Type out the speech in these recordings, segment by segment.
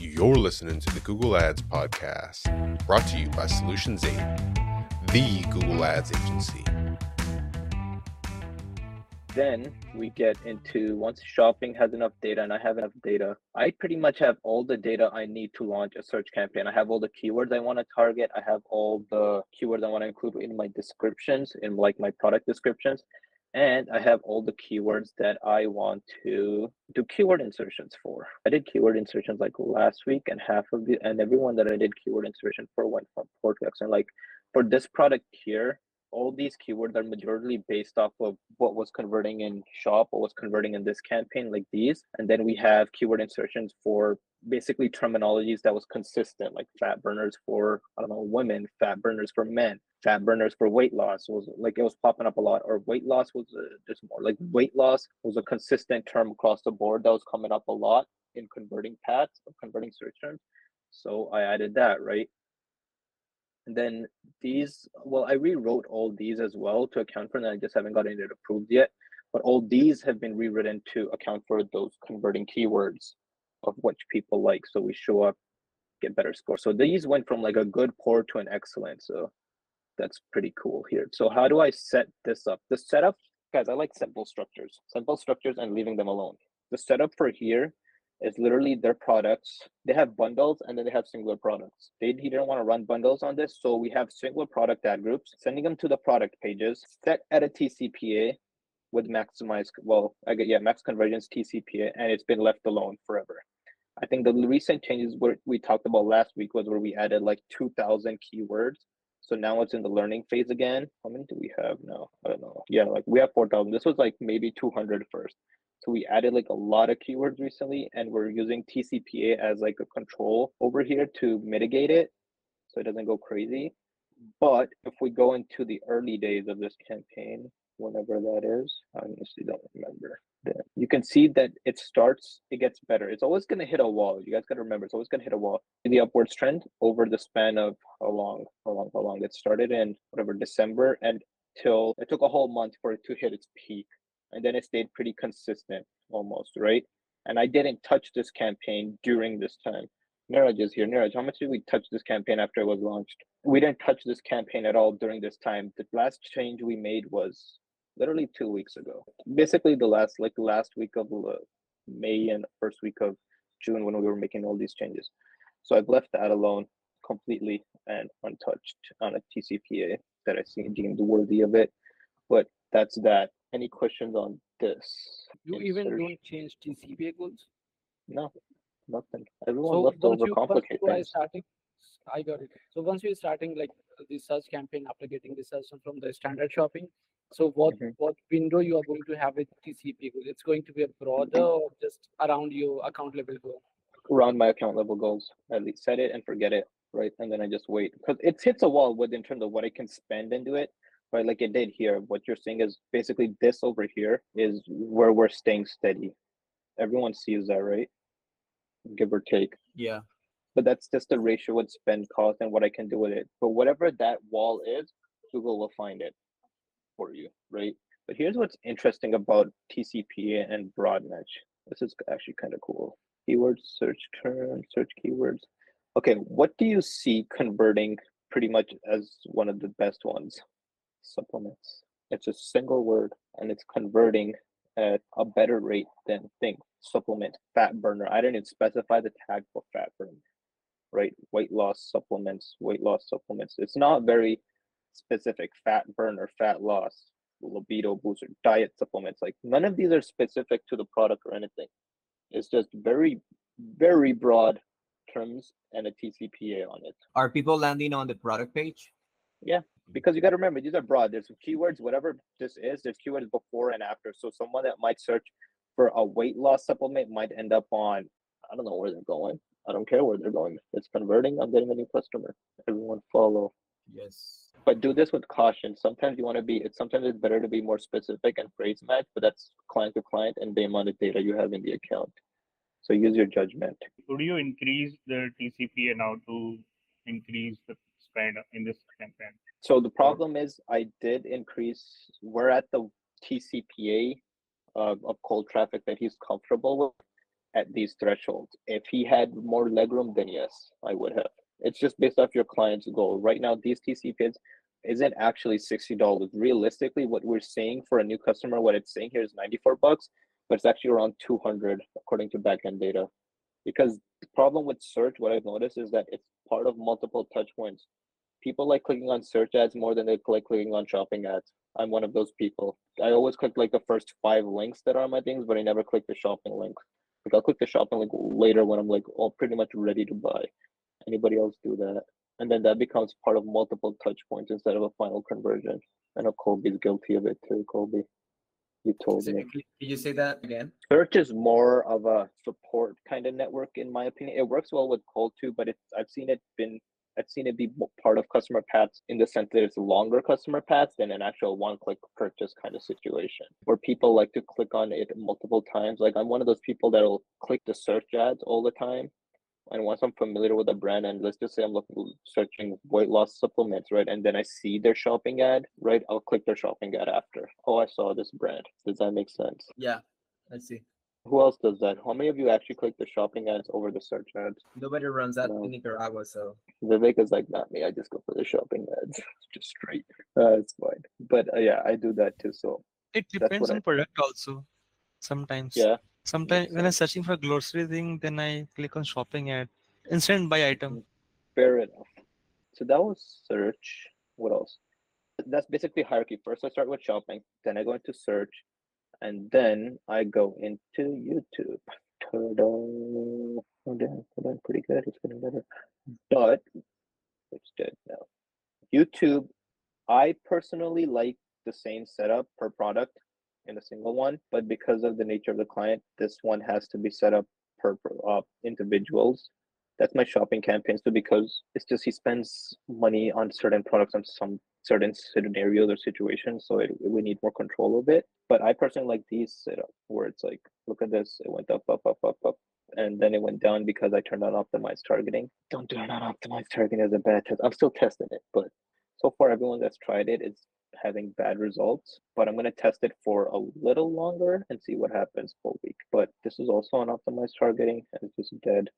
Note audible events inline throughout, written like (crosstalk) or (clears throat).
You're listening to the Google Ads Podcast, brought to you by Solutions 8, the Google Ads agency. Then we get into once shopping has enough data and I have enough data, I pretty much have all the data I need to launch a search campaign. I have all the keywords I want to target. I have all the keywords I want to include in my descriptions, in like my product descriptions and I have all the keywords that I want to do keyword insertions for. I did keyword insertions like last week, and half of the and everyone that I did keyword insertion for went from Portflex. And like for this product here, all these keywords are majorly based off of what was converting in shop, what was converting in this campaign, like these. And then we have keyword insertions for basically terminologies that was consistent, like fat burners for I don't know women, fat burners for men, fat burners for weight loss was like it was popping up a lot, or weight loss was uh, just more like weight loss was a consistent term across the board that was coming up a lot in converting paths of converting search terms. So I added that right. And then these, well, I rewrote all these as well to account for that. I just haven't gotten it approved yet. But all these have been rewritten to account for those converting keywords of which people like. So we show up, get better score. So these went from like a good poor to an excellent. So that's pretty cool here. So how do I set this up? The setup, guys, I like simple structures, simple structures and leaving them alone. The setup for here is literally their products. They have bundles and then they have singular products. They he didn't want to run bundles on this, so we have singular product ad groups, sending them to the product pages, set at a TCPA with maximize well, I get yeah, max conversions TCPA, and it's been left alone forever. I think the recent changes where we talked about last week was where we added like 2,000 keywords. So now it's in the learning phase again. How many do we have now? I don't know. Yeah, like we have 4,000. This was like maybe 200 first. So we added like a lot of keywords recently and we're using TCPA as like a control over here to mitigate it so it doesn't go crazy. But if we go into the early days of this campaign, whenever that is, I honestly don't remember. You can see that it starts, it gets better. It's always going to hit a wall. You guys got to remember, it's always going to hit a wall. The upwards trend over the span of how long, how long, how long. It started in whatever December and till it took a whole month for it to hit its peak and then it stayed pretty consistent almost, right? And I didn't touch this campaign during this time. Niraj is here. Niraj, how much did we touch this campaign after it was launched? We didn't touch this campaign at all during this time. The last change we made was literally two weeks ago. Basically, the last like last week of uh, May and first week of June when we were making all these changes. So I've left that alone completely and untouched on a TCPA that I see deemed worthy of it. But that's that. Any questions on this? You even don't change TCPA goals? No, nothing. Everyone so left over complicate things. Starting, I got it. So once you're starting like the search campaign after getting the search from the standard shopping, so what mm-hmm. what window you are going to have with TCP goals? It's going to be a broader or just around your account level goal? Around my account level goals. At least set it and forget it, right? And then I just wait because it hits a wall with in terms of what I can spend into it right? Like it did here. What you're seeing is basically this over here is where we're staying steady. Everyone sees that, right? Give or take. Yeah. But that's just the ratio with spend cost and what I can do with it. But whatever that wall is, Google will find it for you, right? But here's what's interesting about TCPA and broad match. This is actually kind of cool. Keywords, search term, search keywords. Okay, what do you see converting pretty much as one of the best ones? supplements. It's a single word and it's converting at a better rate than think supplement fat burner. I didn't specify the tag for fat burner, right? Weight loss supplements, weight loss supplements. It's not very specific. Fat burner, fat loss, libido booster, diet supplements. Like none of these are specific to the product or anything. It's just very, very broad terms and a TCPA on it. Are people landing on the product page? Yeah, mm-hmm. because you got to remember these are broad. There's keywords, whatever this is. There's keywords before and after. So someone that might search for a weight loss supplement might end up on I don't know where they're going. I don't care where they're going. It's converting. I'm getting a new customer. Everyone follow. Yes. But do this with caution. Sometimes you want to be. It's sometimes it's better to be more specific and phrase match, but that's client to client and the amount of data you have in the account. So use your judgment. Could you increase the TCPA now to increase the spend in this campaign? So the problem is I did increase, we're at the TCPA uh, of cold traffic that he's comfortable with. at these thresholds. If he had more legroom, then yes, I would have. It's just based off your client's goal. Right now, these TCPs isn't actually sixty dollars. Realistically, what we're seeing for a new customer, what it's saying here is ninety four bucks, but it's actually around two hundred according to backend data. Because the problem with search, what I've noticed is that it's part of multiple touch points. People like clicking on search ads more than they like clicking on shopping ads. I'm one of those people. I always click like the first five links that are my things, but I never click the shopping link. Like I'll click the shopping link later when I'm like all pretty much ready to buy. Anybody else do that? And then that becomes part of multiple touch points instead of a final conversion. I know Colby's guilty of it too, Colby. You told me. Specifically, Could you say that again? Search is more of a support kind of network, in my opinion. It works well with cold too, but it's I've seen it been I've seen it be part of customer paths in the sense that it's longer customer paths than an actual one-click purchase kind of situation, where people like to click on it multiple times. Like I'm one of those people that'll click the search ads all the time, and once I'm familiar with a brand, and let's just say I'm looking searching weight loss supplements, right, and then I see their shopping ad, right, I'll click their shopping ad after. Oh, I saw this brand. Does that make sense? Yeah. Let's see. Who else does that? How many of you actually click the shopping ads over the search ads? Nobody runs that No. in Nicaragua, so Vivek is like, not me. I just go for the shopping ads, (laughs) just straight. Uh, it's fine. But uh, yeah, I do that too. So It depends what I- on product also. Sometimes. yeah, Sometimes when I'm searching for a grocery thing, then I click on shopping ad. Instant buy mm-hmm. item. fair enough. So that was search. What else? That's basically hierarchy. First, I start with shopping. Then I go into search, and then I go into YouTube. Ta-da. Oh, damn, we're doing pretty good. It's getting better. But it's dead now. YouTube, I personally like the same setup per product in a single one, but because of the nature of the client, this one has to be set up per uh, individuals. That's my shopping campaign. So because it's just he spends money on certain products on some certain scenarios or situations, so it, we need more control of it. But I personally like these setup where it's like, look at this, it went up, up, up, up, up, and then it went down because I turned on optimized targeting. Don't do not optimized targeting as a bad test. I'm still testing it, but so far everyone that's tried it is having bad results. But I'm gonna test it for a little longer and see what happens for a week. But this is also on optimized targeting and it's just dead.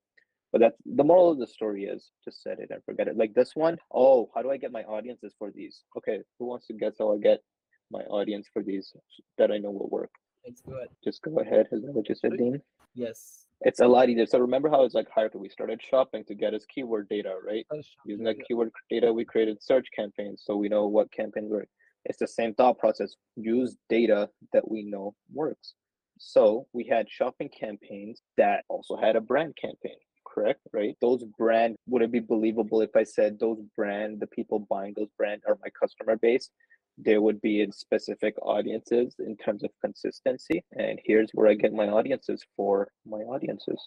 But that's the moral of the story is just set it and forget it. Like this one, oh, how do I get my audiences for these? Okay, who wants to guess how I get my audience for these that I know will work? it's good. Just go ahead. Is that what you said, Dean? Yes. It's a lot easier. So remember how it's like hierarchy. We started shopping to get us keyword data, right? Using that keyword data, we created search campaigns so we know what campaigns work. It's the same thought process. Use data that we know works. So we had shopping campaigns that also had a brand campaign, correct? Right? Those brand would it be believable if I said those brand, the people buying those brand are my customer base? There would be in specific audiences in terms of consistency. And here's where I get my audiences for my audiences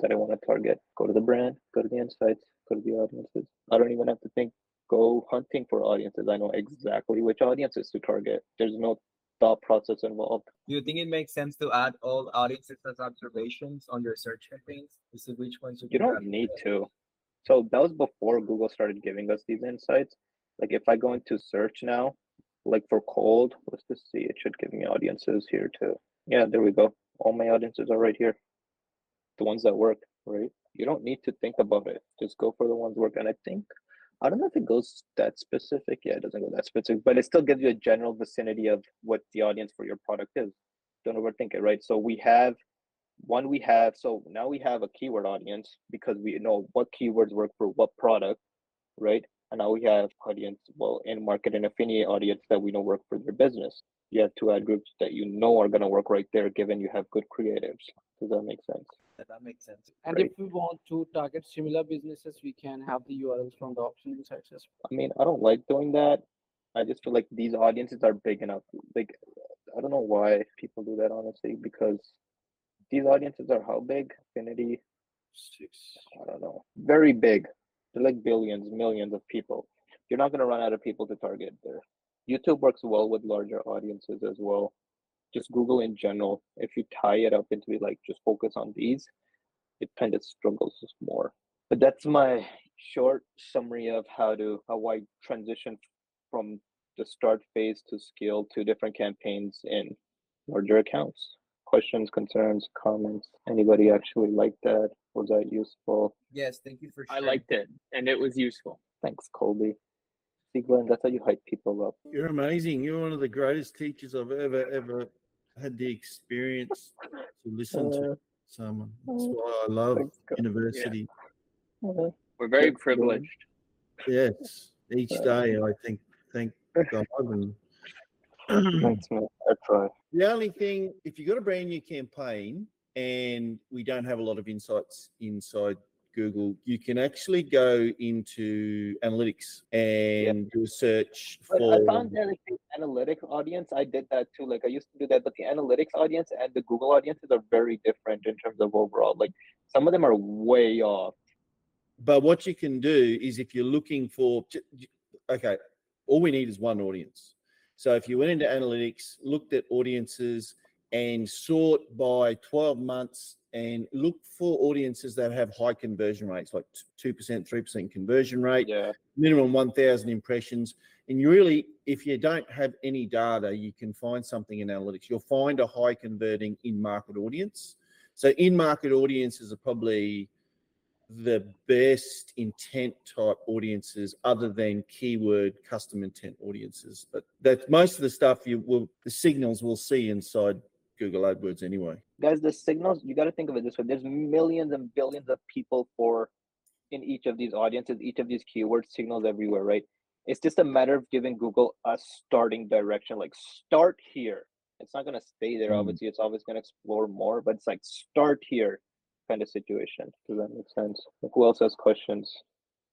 that I want to target. Go to the brand, go to the insights, go to the audiences. I don't even have to think, go hunting for audiences. I know exactly which audiences to target. There's no thought process involved. Do you think it makes sense to add all audiences as observations on your search campaigns to see which ones you You don't need to. So that was before Google started giving us these insights. Like if I go into search now, like for cold, let's just see, it should give me audiences here too. Yeah, there we go. All my audiences are right here. The ones that work, right? You don't need to think about it. Just go for the ones work. And I think I don't know if it goes that specific. Yeah, it doesn't go that specific, but it still gives you a general vicinity of what the audience for your product is. Don't overthink it, right? So we have one we have so now we have a keyword audience because we know what keywords work for what product right and now we have audience well in market and affinity audience that we know work for their business you have two ad groups that you know are going to work right there given you have good creatives does that make sense That makes sense. And Right. if we want to target similar businesses, we can have the URLs from the auction insights as well. i mean i don't like doing that i just feel like these audiences are big enough like i don't know why people do that honestly because these audiences are how big affinity Six. I don't know, very big. They're like billions, millions of people. You're not going to run out of people to target there. YouTube works well with larger audiences as well. Just Google in general, if you tie it up into like just focus on these, it kind of struggles more. But that's my short summary of how to how I transition from the start phase to scale to different campaigns in larger accounts. questions, concerns, comments? Anybody actually like that? Was that useful? Yes, thank you for I liked it, and it was useful. Thanks, Colby. See, Glenn, that's how you hype people up. You're amazing. You're one of the greatest teachers I've ever, ever had the experience to listen to Uh, someone. That's why I love thanks, Glenn. university. Uh, We're very privileged. Yes. Each Uh, day I think, thank (laughs) God. And (clears throat) Thanks, man. I try. the only thing, if you've got a brand new campaign and we don't have a lot of insights inside Google, you can actually go into analytics and do a search But for I found that like the analytics audience, I did that too. Like I used to do that, but the analytics audience and the Google audiences are very different in terms of overall. Like some of them are way off. But what you can do is if you're looking for, okay, all we need is one audience. So if you went into analytics, looked at audiences and sort by 12 months and look for audiences that have high conversion rates, like 2%, 3% conversion rate, Yeah. minimum 1,000 impressions. And you really, if you don't have any data, you can find something in analytics. You'll find a high converting in market audience. So in market audiences are probably the best intent type audiences other than keyword custom intent audiences. But that most of the stuff you will the signals we'll see inside Google AdWords anyway. Guys, the signals, you got to think of it this way. There's millions and billions of people for in each of these audiences, each of these keyword signals everywhere, right? It's just a matter of giving Google a starting direction. Like start here. It's not gonna stay there, Mm. obviously. It's always gonna explore more, but it's like start here kind of situation. Does that make sense? Like, who else has questions?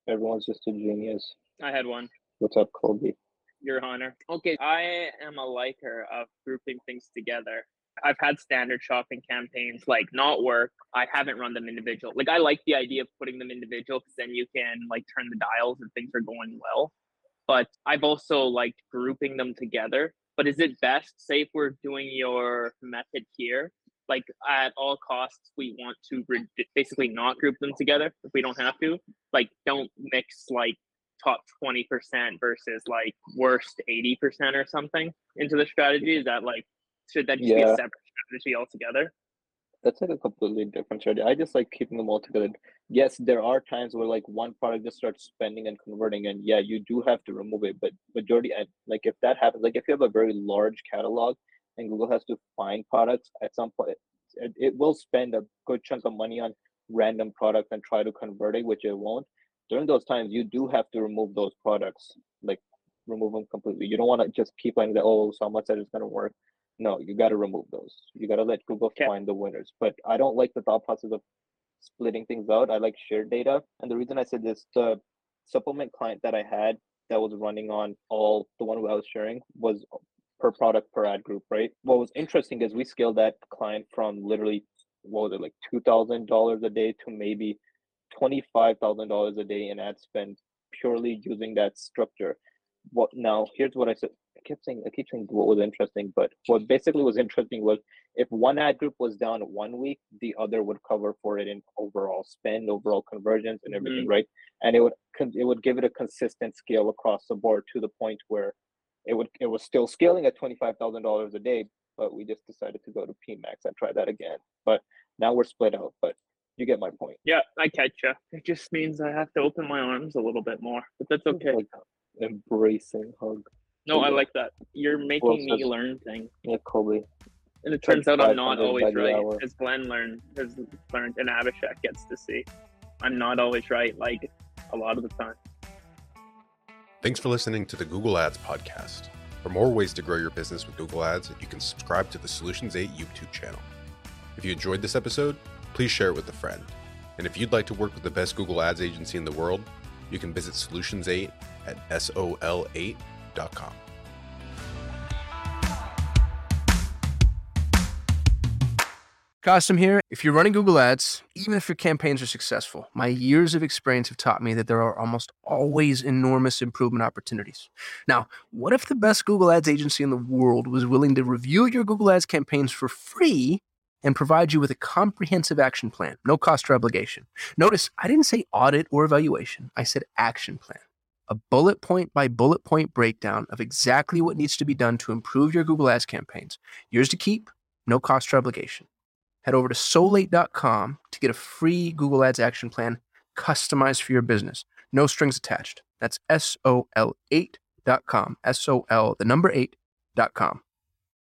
Everyone's just a genius. I had one. What's up, Colby? Your Honor. Okay, I am a liker of grouping things together. I've had standard shopping campaigns like not work. I haven't run them individual. Like I like the idea of putting them individual because then you can like turn the dials and things are going well. But I've also liked grouping them together. But is it best, say if we're doing your method here, like at all costs, we want to re- basically not group them together if we don't have to. Like don't mix like top 20% versus like worst 80% or something into the strategy? Is that like, should that just be a separate strategy altogether? That's like a completely different strategy. I just like keeping them all together. Yes, there are times where like one product just starts spending and converting, and yeah, you do have to remove it. But majority, and like if that happens, like if you have a very large catalog and Google has to find products at some point, it, it will spend a good chunk of money on random products and try to convert it, which it won't. During those times, you do have to remove those products, like remove them completely. You don't want to just keep letting oh, that. Oh, someone said it's gonna work. No, you got to remove those. You got to let Google Okay. find the winners. But I don't like the thought process of splitting things out. I like shared data. And the reason I said this, the supplement client that I had that was running on all the one I was sharing was per product per ad group, right? What was interesting is we scaled that client from literally what was it like two thousand dollars a day to maybe twenty five thousand dollars a day in ad spend purely using that structure. What now? Here's what I said. I kept saying I keep saying what was interesting, but what basically was interesting was if one ad group was down one week, the other would cover for it in overall spend, overall conversions, and mm-hmm. everything, right? And it would it would give it a consistent scale across the board to the point where it would it was still scaling at twenty five thousand dollars a day, but we just decided to go to PMAX and try that again. But now we're split out. But you get my point. Yeah, I catch you. It just means I have to open my arms a little bit more, but that's okay. Like embracing hug. No, I like that. You're making me learn things. Yeah, Kobe. And it turns out I'm not always right, hour. as Glenn learned, has learned, and Abhishek gets to see. I'm not always right, like a lot of the time. Thanks for listening to the Google Ads podcast. For more ways to grow your business with Google Ads, you can subscribe to the Solutions 8 YouTube channel. If you enjoyed this episode, please share it with a friend. And if you'd like to work with the best Google Ads agency in the world, you can visit Solutions 8 at sol8.com. Kasim here. If you're running Google Ads, even if your campaigns are successful, my years of experience have taught me that there are almost always enormous improvement opportunities. Now, what if the best Google Ads agency in the world was willing to review your Google Ads campaigns for free and provide you with a comprehensive action plan, no cost or obligation? Notice I didn't say audit or evaluation, I said action plan. A bullet point by bullet point breakdown of exactly what needs to be done to improve your Google Ads campaigns. Yours to keep, no cost or obligation. Head over to sol8.com to get a free Google Ads action plan customized for your business. No strings attached. That's S O L 8.com. S O L, the number 8.com.